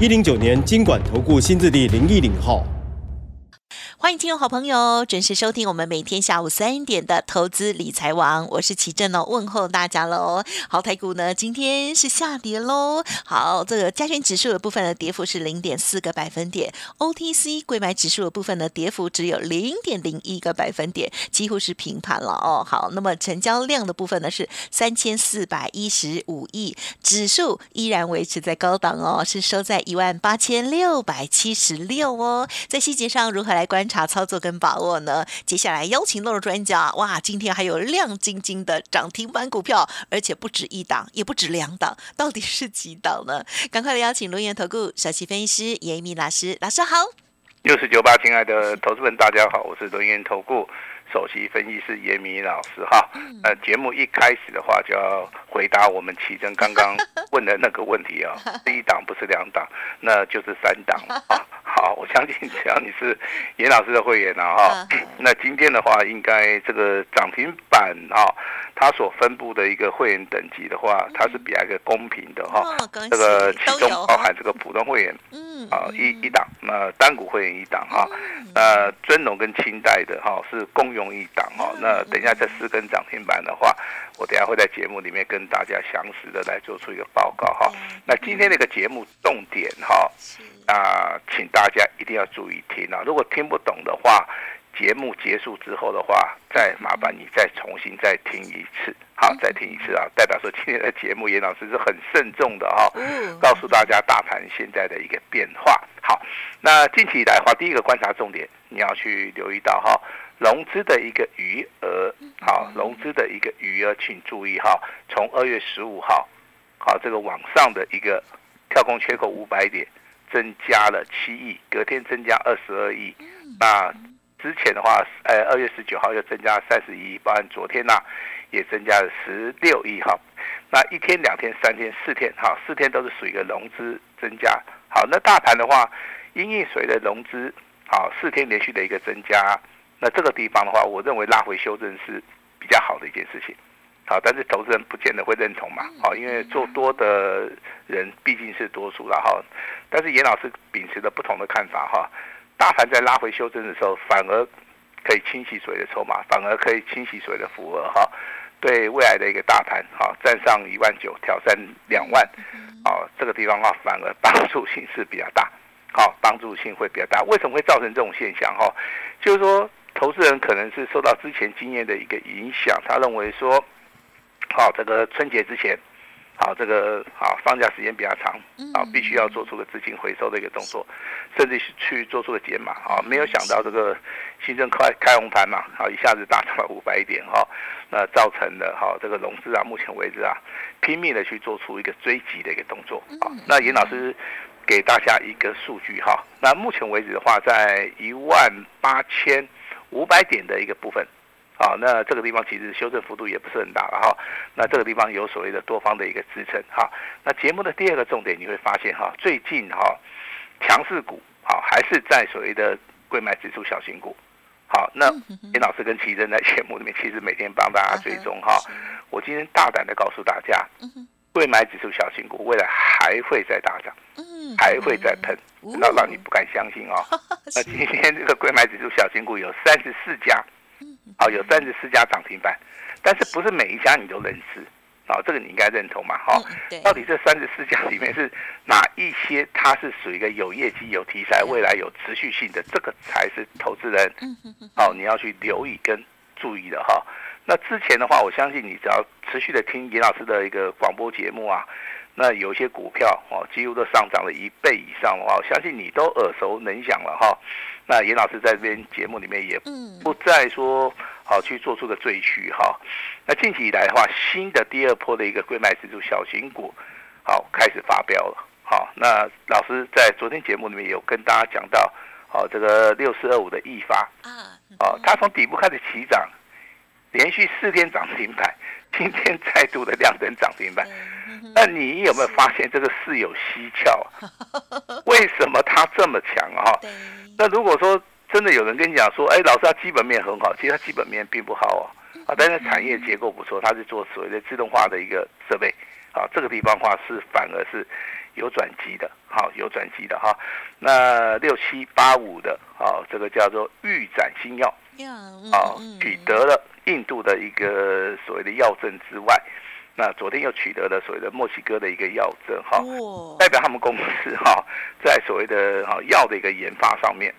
一零九年经管投顾新字第零一零号。欢迎听众好朋友准时收听我们每天下午三点的投资理财网，我是齐正哦，问候大家喽。好，台股呢今天是下跌喽。好，这个加权指数的部分呢，跌幅是零点四个百分点；OTC 贵买指数的部分呢，跌幅只有零点零一个百分点，几乎是平盘了哦。好，那么成交量的部分呢是三千四百一十五亿，指数依然维持在高档哦，是收在一万八千六百七十六哦。在细节上如何来观察？查操作跟把握呢？接下来邀请到了专家，哇，今天还有亮晶晶的涨停板股票，而且不止一档，也不止两档，到底是几档呢？赶快来邀请龙岩投顾首席分析师严一鸣老师，老师好。六四九八，亲爱的投资们，大家好，我是龙岩投顾首席分析师严明老师哈。呃，节目一开始的话就要回答我们奇珍刚刚问的那个问题啊，第一档不是两档，那就是三档啊。好，我相信只要你是严老师的会员啊，哈，那今天的话，应该这个涨停板啊，它所分布的一个会员等级的话，它是比较一个公平的哈。这个其中包含这个普通会员，嗯，啊一一档，那单股会员一档哈，那尊龙跟清代的哈是共用一档哈。那等一下这四根涨停板的话，我等下会在节目里面跟大家详实的来做出一个报告哈。那今天这个节目重点哈。啊，请大家一定要注意听啊！如果听不懂的话，节目结束之后的话，再麻烦你再重新再听一次，好，再听一次啊！代表说今天的节目，严老师是很慎重的哈，告诉大家大盘现在的一个变化。好，那近期来的话，第一个观察重点，你要去留意到哈，融资的一个余额，好，融资的一个余额，请注意哈，从二月十五号，好，这个网上的一个跳空缺口五百点。增加了七亿，隔天增加二十二亿。那之前的话，呃，二月十九号又增加三十一亿，包含昨天呢，也增加了十六亿哈。那一天、两天、三天、四天，哈，四天都是属于一个融资增加。好，那大盘的话，因应水的融资，好，四天连续的一个增加。那这个地方的话，我认为拉回修正是比较好的一件事情。好，但是投资人不见得会认同嘛，好，因为做多的人毕竟是多数了哈。但是严老师秉持的不同的看法哈，大盘在拉回修正的时候，反而可以清洗所谓的筹码，反而可以清洗所谓的符额哈，对未来的一个大盘哈，站上一万九，挑战两万，啊，这个地方哈，反而帮助性是比较大，好，帮助性会比较大。为什么会造成这种现象哈？就是说，投资人可能是受到之前经验的一个影响，他认为说。好，这个春节之前，好，这个啊放假时间比较长，啊，必须要做出个资金回收的一个动作，甚至是去做出个减码，啊，没有想到这个新增开开红盘嘛，啊，一下子大涨了五百点，哈，那造成的哈这个融资啊，目前为止啊，拼命的去做出一个追击的一个动作，啊，那严老师给大家一个数据哈，那目前为止的话，在一万八千五百点的一个部分。好，那这个地方其实修正幅度也不是很大了哈。那这个地方有所谓的多方的一个支撑哈。那节目的第二个重点，你会发现哈，最近哈强势股好还是在所谓的贵买指数小型股。好，那林老师跟齐珍在节目里面其实每天帮大家追踪哈。我今天大胆的告诉大家，贵买指数小型股未来还会再大涨，还会再喷，那让你不敢相信哦。那今天这个贵买指数小型股有三十四家。好，有三十四家涨停板，但是不是每一家你都认识？好，这个你应该认同嘛？哈，到底这三十四家里面是哪一些？它是属于一个有业绩、有题材、未来有持续性的，这个才是投资人，好，你要去留意跟注意的哈。那之前的话，我相信你只要持续的听严老师的一个广播节目啊，那有些股票哦，几乎都上涨了一倍以上的话，我相信你都耳熟能详了哈。那严老师在这边节目里面也不再说好去做出个赘婿哈。那近期以来的话，新的第二波的一个贵买指数小型股好开始发飙了。好，那老师在昨天节目里面有跟大家讲到，好，这个六四二五的易发啊，哦，它从底部开始起涨，连续四天涨停板，今天再度的亮灯涨停板。那你有没有发现这个事有蹊跷？为什么它这么强啊？那如果说真的有人跟你讲说，哎，老师他基本面很好，其实他基本面并不好哦，啊，但是产业结构不错，它是做所谓的自动化的一个设备，啊，这个地方话是反而是有转机的，好，有转机的哈。那六七八五的，啊，这个叫做预展新药，啊，取得了印度的一个所谓的药证之外。那昨天又取得了所谓的墨西哥的一个药证哈，代表他们公司哈在所谓的哈药的一个研发上面，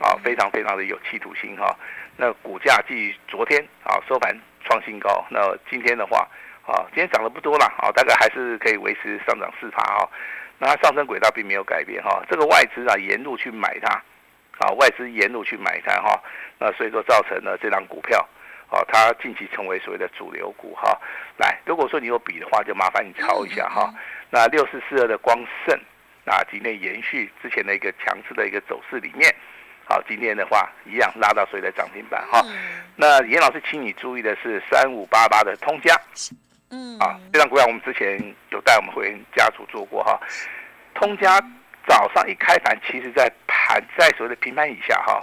啊非常非常的有企图心哈。那股价继昨天啊收盘创新高，那今天的话啊今天涨得不多了啊，大概还是可以维持上涨四趴哈。那它上升轨道并没有改变哈，这个外资啊沿路去买它，啊外资沿路去买它哈，那所以说造成了这张股票。哦，它近期成为所谓的主流股哈。来，如果说你有笔的话，就麻烦你抄一下哈。那六四四二的光盛，啊，今天延续之前的一个强势的一个走势里面，好，今天的话一样拉到所谓的涨停板哈。那严老师请你注意的是三五八八的通家，嗯，啊，这张股票我们之前有带我们会员家族做过哈。通家早上一开盘，其实在盘在所谓的平盘以下哈。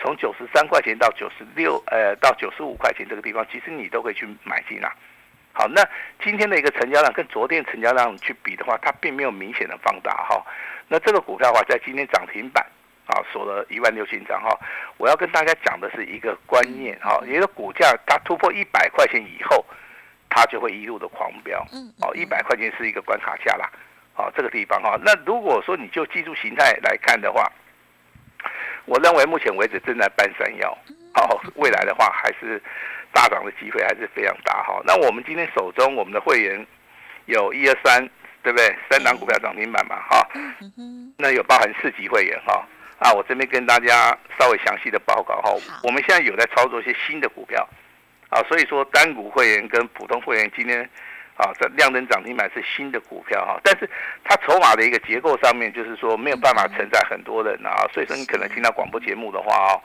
从九十三块钱到九十六，呃，到九十五块钱这个地方，其实你都可以去买进啦。好，那今天的一个成交量跟昨天成交量去比的话，它并没有明显的放大哈。那这个股票的话，在今天涨停板啊，锁了一万六千张哈。我要跟大家讲的是一个观念哈，一个股价它突破一百块钱以后，它就会一路的狂飙。嗯。哦，一百块钱是一个关卡价啦。好，这个地方哈，那如果说你就技术形态来看的话。我认为目前为止正在半山腰，好，未来的话还是大涨的机会还是非常大哈。那我们今天手中我们的会员有一二三，对不对？三档股票涨停板嘛，哈。那有包含四级会员哈，啊，我这边跟大家稍微详细的报告哈。我们现在有在操作一些新的股票，啊，所以说单股会员跟普通会员今天。啊，这亮灯涨停板是新的股票哈，但是它筹码的一个结构上面，就是说没有办法承载很多人啊，所以说你可能听到广播节目的话哦，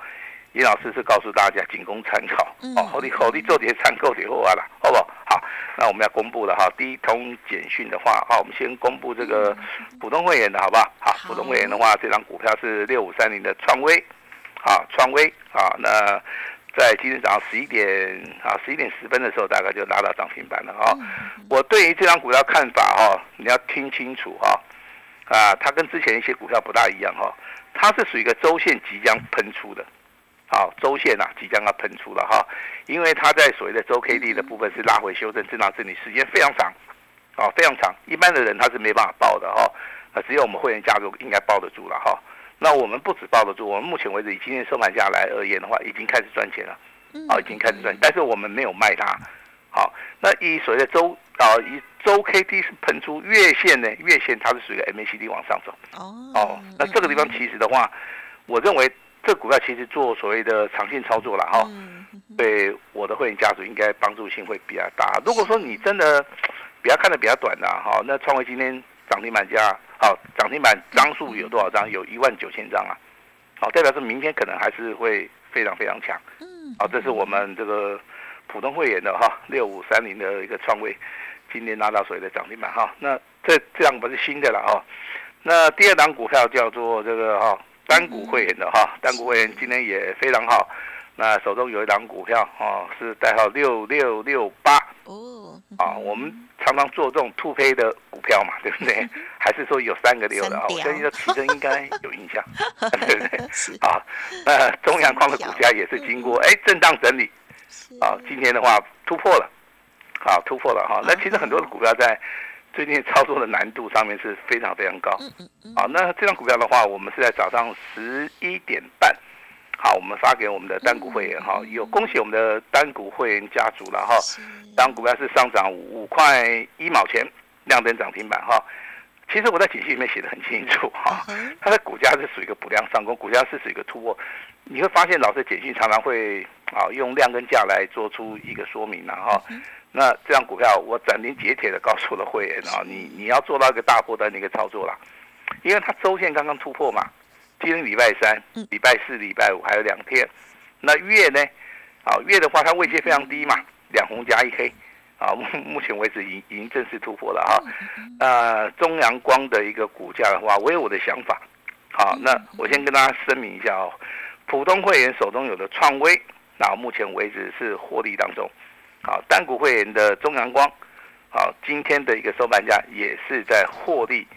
尹老师是告诉大家仅供参考哦，好的好的做点参考就好了，好不好？好，那我们要公布了哈，第一通简讯的话，好，我们先公布这个普通会员的好不好？好，普通会员的话，这张股票是六五三零的创威，好，创威啊，那。在今天早上十一点啊，十一点十分的时候，大概就拉到涨停板了哈。我对于这张股票看法哈，你要听清楚哈。啊，它跟之前一些股票不大一样哈，它是属于一个周线即将喷出的，好，周线啊即将要喷出了哈。因为它在所谓的周 K D 的部分是拉回修正震荡整理时间非常长，啊，非常长，一般的人他是没办法报的哈。啊，只有我们会员加入应该抱得住了哈。那我们不止抱得住，我们目前为止以今天收盘价来而言的话，已经开始赚钱了，啊，已经开始赚，但是我们没有卖它，好，那以所谓的周啊，以周 K D 是喷出月线呢，月线它是属于 M A C D 往上走，哦，那这个地方其实的话，我认为这股票其实做所谓的长线操作了哈，对我的会员家族应该帮助性会比较大。如果说你真的比较看的比较短的哈，那创维今天涨停板价。好，涨停板张数有多少张？有一万九千张啊！好，代表是明天可能还是会非常非常强。嗯，好，这是我们这个普通会员的哈，六五三零的一个创位，今天拿到所谓的涨停板哈。那这这样不是新的了哈。那第二档股票叫做这个哈单股会员的哈，单股会员今天也非常好。那手中有一档股票哦，是代号六六六八哦。啊，我们常常做这种兔胚的股票嘛，对不对？还是说有三个六的啊？我相信这提升应该有印象，对不对？啊，那中阳矿的股价也是经过哎震荡整理，啊，今天的话突破了，啊突破了哈。那其实很多的股票在最近操作的难度上面是非常非常高。啊，那这张股票的话，我们是在早上十一点半。好，我们发给我们的单股会员哈，有恭喜我们的单股会员家族了哈。当股票是上涨五块一毛钱，亮灯涨停板哈。其实我在解析里面写的很清楚哈它的股价是属于一个补量上攻，股价是属于一个突破。你会发现老师的简讯常常会啊用量跟价来做出一个说明然哈。那这张股票我斩钉截铁的告诉了会员啊，你你要做到一个大波段的一个操作啦，因为它周线刚刚突破嘛，今天礼拜三嗯、礼拜四、礼拜五还有两天，那月呢？啊月的话它位阶非常低嘛，两红加一黑。啊，目目前为止已已经正式突破了哈。呃，中阳光的一个股价的话，我有我的想法。好，那我先跟大家声明一下哦，普通会员手中有的创威，那目前为止是获利当中。好，单股会员的中阳光，好，今天的一个收盘价也是在获利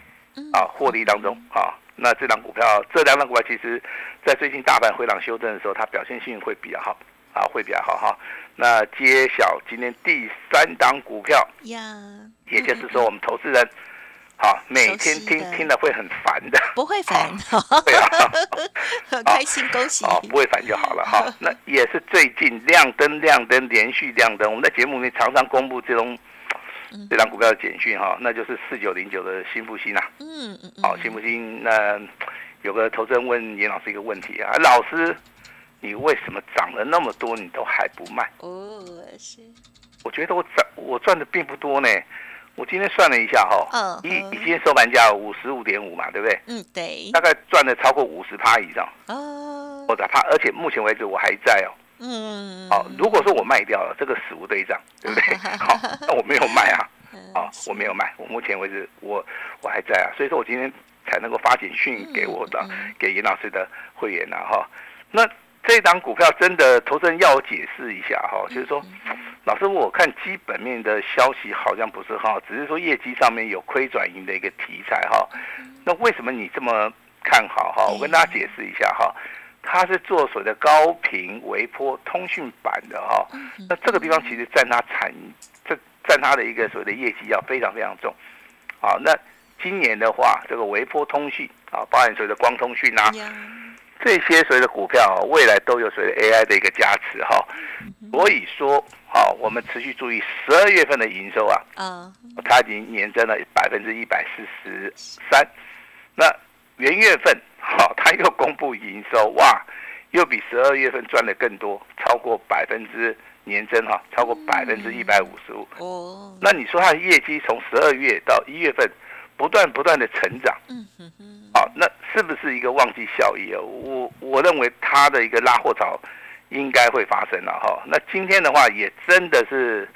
啊获利当中啊。那这档股票，这两档股票其实，在最近大盘回档修正的时候，它表现性会比较好啊，会比较好哈。那揭晓今天第三档股票，呀，也就是说我们投资人，好每天听听了会很烦的，不会烦，对啊，很开心，恭喜哦，不会烦就好了哈。那也是最近亮灯亮灯连续亮灯，我们在节目里面常常公布这种这张股票的简讯哈，那就是四九零九的新复兴啊。嗯嗯嗯，好，新复兴那有个投资人问严老师一个问题啊，老师，你为什么涨了那么多，你都还不卖？哦，是，我觉得我涨我赚的并不多呢。我今天算了一下哈，嗯以嗯以今天收盘价五十五点五嘛，对不对？嗯，对，大概赚了超过五十趴以上，哦，或者趴，而且目前为止我还在哦。嗯，好，如果说我卖掉了，这个死无对账，对不对？好，那我没有卖啊，啊，我没有卖，我目前为止我我还在啊，所以说我今天才能够发简讯给我的给严老师的会员呐哈。那这档股票真的投资人要我解释一下哈，就是说，老师我看基本面的消息好像不是很好，只是说业绩上面有亏转盈的一个题材哈。那为什么你这么看好哈？我跟大家解释一下哈。它是做所谓的高频微波通讯板的哈、那这个地方其实占它产这占它的一个所谓的业绩要非常非常重，啊，那今年的话，这个微波通讯啊，包含所谓的光通讯啊，呀，这些所谓的股票、啊，未来都有所谓的 AI 的一个加持哈、所以说，好、我们持续注意十二月份的营收啊，啊，它已经年增了百分之一百四十三。那元月份，好、它又公布营收，哇，又比十二月份赚的更多，超过百分之年增哈、超过百分之一百五十五。哦，那你说它的业绩从十二月到一月份不断不断的成长，嗯哼哼，好、那是不是一个旺季效益啊？我我认为它的一个拉货潮应该会发生了哈、那今天的话也真的是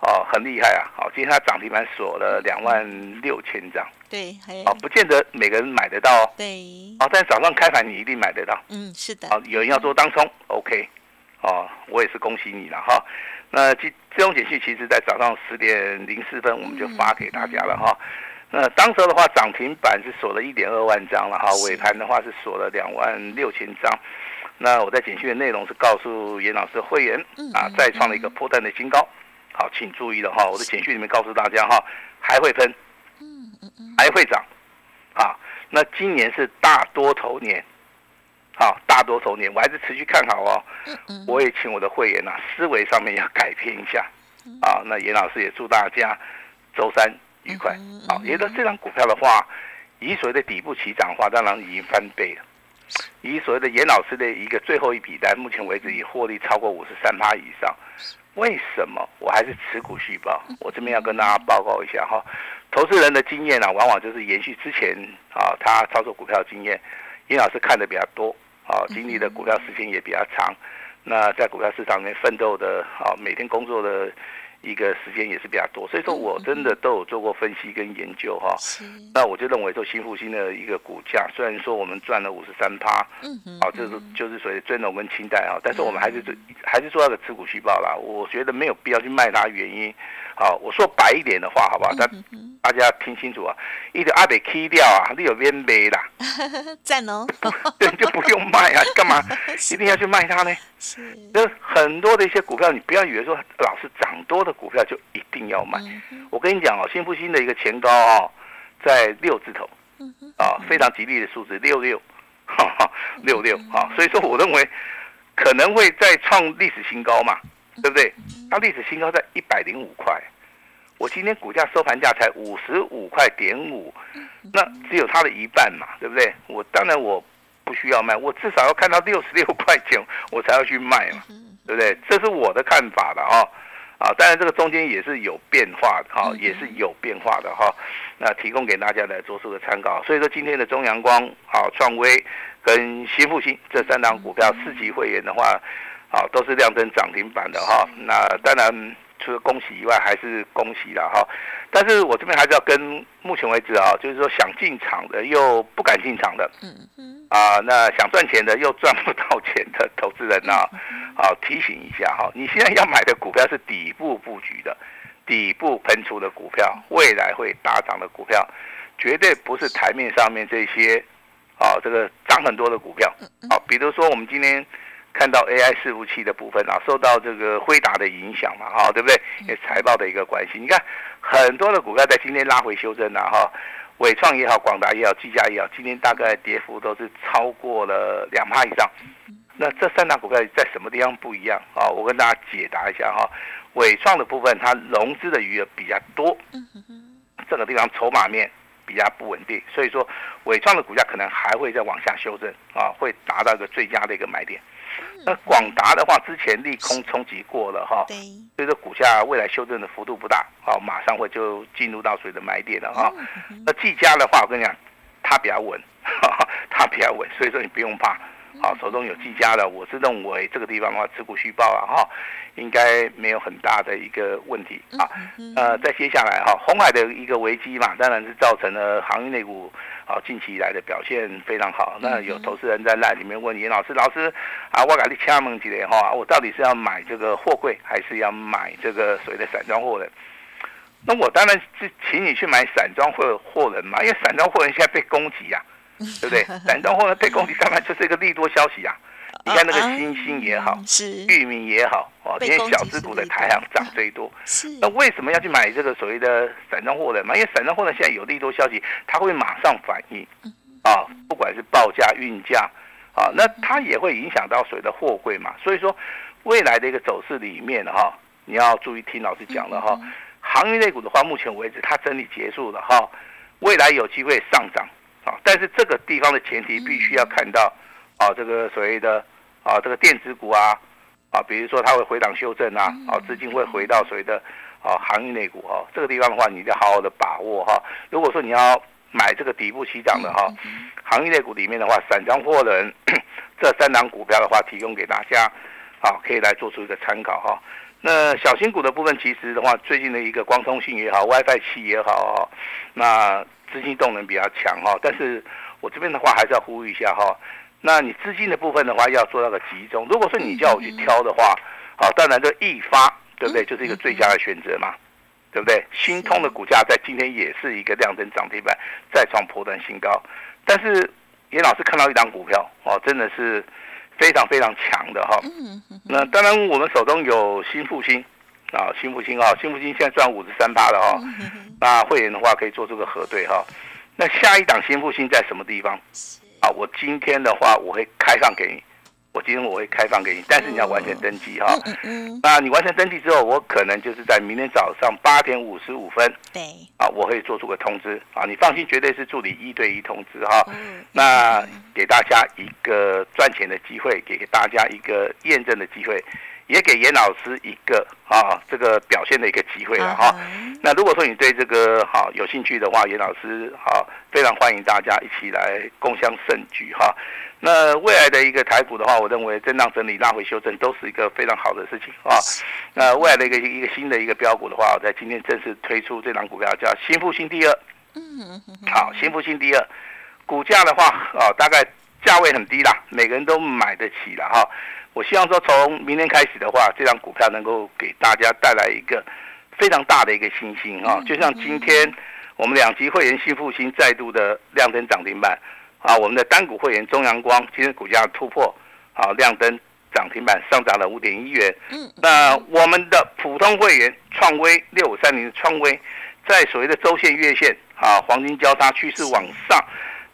哦很厉害啊！好、今天它涨停板锁了两万六千张，对，还哦，不见得每个人买得到哦，对，哦，但早上开盘你一定买得到。嗯，是的，哦，有人要做当冲，OK，哦，我也是恭喜你了哈。那这这种简讯其实在早上十点零四分我们就发给大家了哈。那当时的话，涨停板是锁了一点二万张了哈，尾盘的话是锁了两万六千张。那我在简讯的内容是告诉严老师会员嗯啊，再创了一个破蛋的新高。好，请注意了哈，我的简讯里面告诉大家哈，还会喷，嗯嗯嗯，还会涨，啊，那今年是大多头年，好，大多头年，我还是持续看好哦。我也请我的会员呐、思维上面要改变一下，啊，那严老师也祝大家周三愉快嗯。好，也就是这张股票的话，以所谓的底部起涨的话，当然已经翻倍了。以所谓的严老师的一个最后一笔单，目前为止已获利超过五十三趴以上。为什么我还是持股续报？我这边要跟大家报告一下哈，投资人的经验呢、往往就是延续之前啊他操作股票的经验。尹老师看的比较多，啊，经历的股票时间也比较长。那在股票市场里面奋斗的啊，每天工作的一个时间也是比较多，所以说我真的都有做过分析跟研究哈。是，那我就认为说新复兴的一个股价，虽然说我们赚了五十三趴，嗯哼，啊，这是就是属于尊龙跟清代啊，但是我们还是做还是做那个持股续报啦。我觉得没有必要去卖它，原因，好，我说白一点的话，好不好？大嗯大家听清楚啊，一点阿得 K 掉啊，你有边卖啦，哼，赞哦，对，就不用卖啊，干嘛？一定要去卖它呢？是，那很多的一些股票，你不要以为说老是涨多的股票就一定要卖。嗯，我跟你讲哦，新复兴的一个前高哦，在六字头。非常吉利的数字六六，哈哈，六六啊，所以说我认为可能会再创历史新高嘛，对不对？它历史新高在一百零五块，我今天股价收盘价才五十五块点五，那只有它的一半嘛，对不对？我当然我不需要卖，我至少要看到六十六块钱，我才要去卖嘛，对不对？这是我的看法的哦。啊，当然这个中间也是有变化的哈，也是有变化的哈。那提供给大家来做出个参考。所以说今天的中阳光、好创威跟新复兴这三档股票，四级会员的话，啊都是亮灯涨停板的哈。那当然。除了恭喜以外，还是恭喜了哈。但是我这边还是要跟目前为止啊，就是说想进场的又不敢进场的，嗯嗯，啊，那想赚钱的又赚不到钱的投资人呢，好提醒一下哈，你现在要买的股票是底部布局的，底部喷出的股票，未来会大涨的股票，绝对不是台面上面这些啊，这个涨很多的股票，啊，比如说我们今天。看到 AI 伺服器的部分啊，受到这个辉达的影响嘛，哈，对不对？也财报的一个关系。你看很多的股票在今天拉回修正了哈，伟创也好，广达也好，技嘉也好，今天大概跌幅都是超过了两趴以上。那这三大股票在什么地方不一样啊？我跟大家解答一下哈。伟创的部分，它融资的余额比较多，这个地方筹码面比较不稳定，所以说伟创的股价可能还会再往下修正啊，会达到一个最佳的一个买点。那广达的话，之前利空冲击过了哈，所以说股价未来修正的幅度不大，好，马上会就进入到水的买点了哈。那技嘉的话，我跟你讲，它比较稳，它比较稳，所以说你不用怕。好，手中有技嘉的，我是认为这个地方的话，持股续报啊，哈，应该没有很大的一个问题啊。呃，再接下来哈，红海的一个危机嘛，当然是造成了行业内股啊近期以来的表现非常好。那有投资人在那里面问严老师，老师啊，我搞你掐门几的哈，我到底是要买这个货柜，还是要买这个所谓的散装货的？那我当然是请你去买散装货货人嘛，因为散装货人现在被攻击呀。对不对？散装货呢被攻击，当然就是一个利多消息啊！你看那个星星也好，是域名也好，哦，这些小资股的台行涨最多。是那为什么要去买这个所谓的散装货呢？因为散装货呢现在有利多消息，它会马上反应啊，不管是报价、运价啊，那它也会影响到所谓的货柜嘛。所以说，未来的一个走势里面哈，你要注意听老师讲了哈。航运类股的话，目前为止它整理结束了哈，未来有机会上涨。啊，但是这个地方的前提必须要看到，啊，这个所谓的啊，这个电子股啊，啊，比如说它会回档修正啊，啊，资金会回到所谓的啊，行业内股哈，这个地方的话，你要好好的把握哈。如果说你要买这个底部起涨的哈，行业内股里面的话，散装货轮 这三档股票的话，提供给大家，啊，可以来做出一个参考哈。那小型股的部分，其实的话，最近的一个光通信也好，WiFi 器也好，那。资金动能比较强哈，但是我这边的话还是要呼吁一下哈。那你资金的部分的话，要做到个集中。如果说你叫我去挑的话，好，当然就易发对不对？就是一个最佳的选择嘛，对不对？新通的股价在今天也是一个量增涨停板，再创破断新高。但是严老师看到一张股票哦，真的是非常非常强的哈。那当然我们手中有新复兴。啊，新复兴啊，新复兴现在赚五十三八了哈。那会员的话可以做这个核对哈。那下一档新复兴在什么地方？啊，我今天的话我会开放给你。我今天我会开放给你，但是你要完成登记哈。嗯嗯那你完成登记之后，我可能就是在明天早上八点五十五分。对。啊，我会做出个通知啊，你放心，绝对是助理一对一通知哈。嗯那给大家一个赚钱的机会，给大家一个验证的机会。也给严老师一个啊，这个表现的一个机会了哈。那如果说你对这个好有兴趣的话，严老师好非常欢迎大家一起来共襄盛举哈。那未来的一个台股的话，我认为震荡整理、拉回修正都是一个非常好的事情啊。那未来的一个一个新的一个标股的话，我在今天正式推出这档股票，叫新复兴第二。嗯好，新复兴第二，股价的话啊，大概价位很低啦，每个人都买得起了哈。我希望说，从明天开始的话，这张股票能够给大家带来一个非常大的一个信心啊！就像今天我们两级会员新复兴再度的亮灯涨停板啊，我们的单股会员中阳光今天股价突破啊，亮灯涨停板上涨了五点一元。嗯，那我们的普通会员创威六五三零的创威，在所谓的周线、月线啊黄金交叉趋势往上，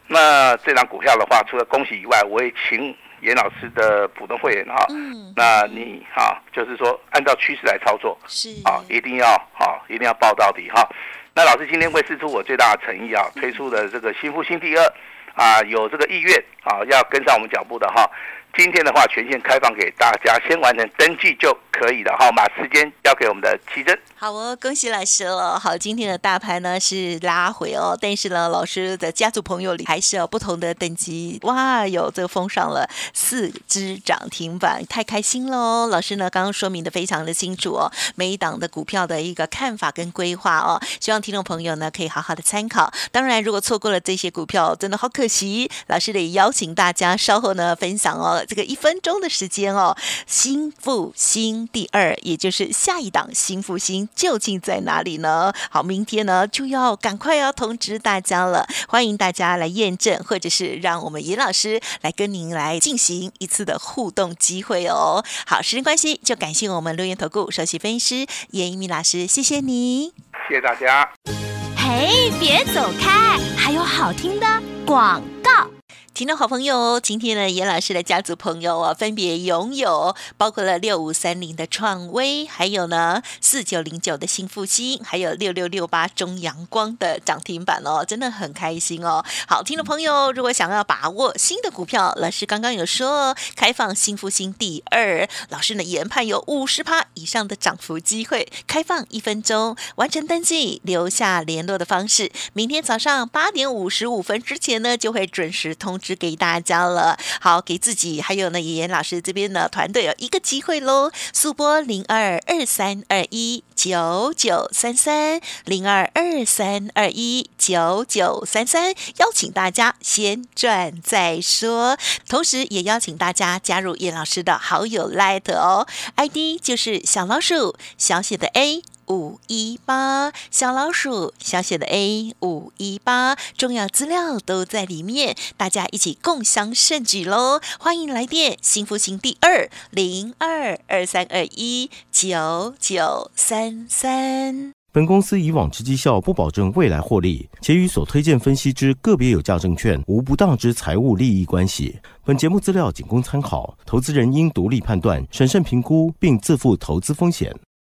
那这张股票的话，除了恭喜以外，我也请。严老师的普通会员哈，嗯，那你哈就是说按照趋势来操作是啊，一定要哈，一定要报到底哈。那老师今天会试出我最大的诚意啊，推出的这个新复兴第二啊，有这个意愿啊，要跟上我们脚步的哈。今天的话，权限开放给大家，先完成登记就可以了哈。把时间交给我们的奇珍。好哦，恭喜老师了。好，今天的大盘呢是拉回哦，但是呢，老师的家族朋友里还是有不同的等级。哇，有这个封上了四只涨停板，太开心喽！老师呢刚刚说明的非常的清楚哦，每一档的股票的一个看法跟规划哦，希望听众朋友呢可以好好的参考。当然，如果错过了这些股票，真的好可惜。老师得邀请大家稍后呢分享哦，这个一分钟的时间哦，新复兴第二，也就是下一档新复兴。究竟在哪里呢？好，明天呢就要赶快要通知大家了，欢迎大家来验证，或者是让我们尹老师来跟您来进行一次的互动机会哦。好，时间关系，就感谢我们留言投顾首席分析师严一鸣老师，谢谢你，谢谢大家。嘿，别走开，还有好听的广告。听众好朋友，今天呢，严老师的家族朋友啊，分别拥有包括了六五三零的创威，还有呢四九零九的新复兴，还有六六六八中阳光的涨停板哦，真的很开心哦。好，听众朋友，如果想要把握新的股票，老师刚刚有说开放新复星第二，老师呢研判有五十趴以上的涨幅机会，开放一分钟完成登记，留下联络的方式，明天早上八点五十五分之前呢，就会准时通知。是给大家了，好，给自己还有呢，妍妍老师这边的团队有一个机会喽，速播零二二三二一九九三三零二二三二一九九三三，邀请大家先赚再说，同时也邀请大家加入叶老师的好友 Light 哦，ID 就是小老鼠小写的 A。五一八小老鼠，小写的 A 五一八，重要资料都在里面，大家一起共享盛举喽！欢迎来电，幸福星第二零二二三二一九九三三。本公司以往之绩效不保证未来获利，且与所推荐分析之个别有价证券无不当之财务利益关系。本节目资料仅供参考，投资人应独立判断、审慎评估，并自负投资风险。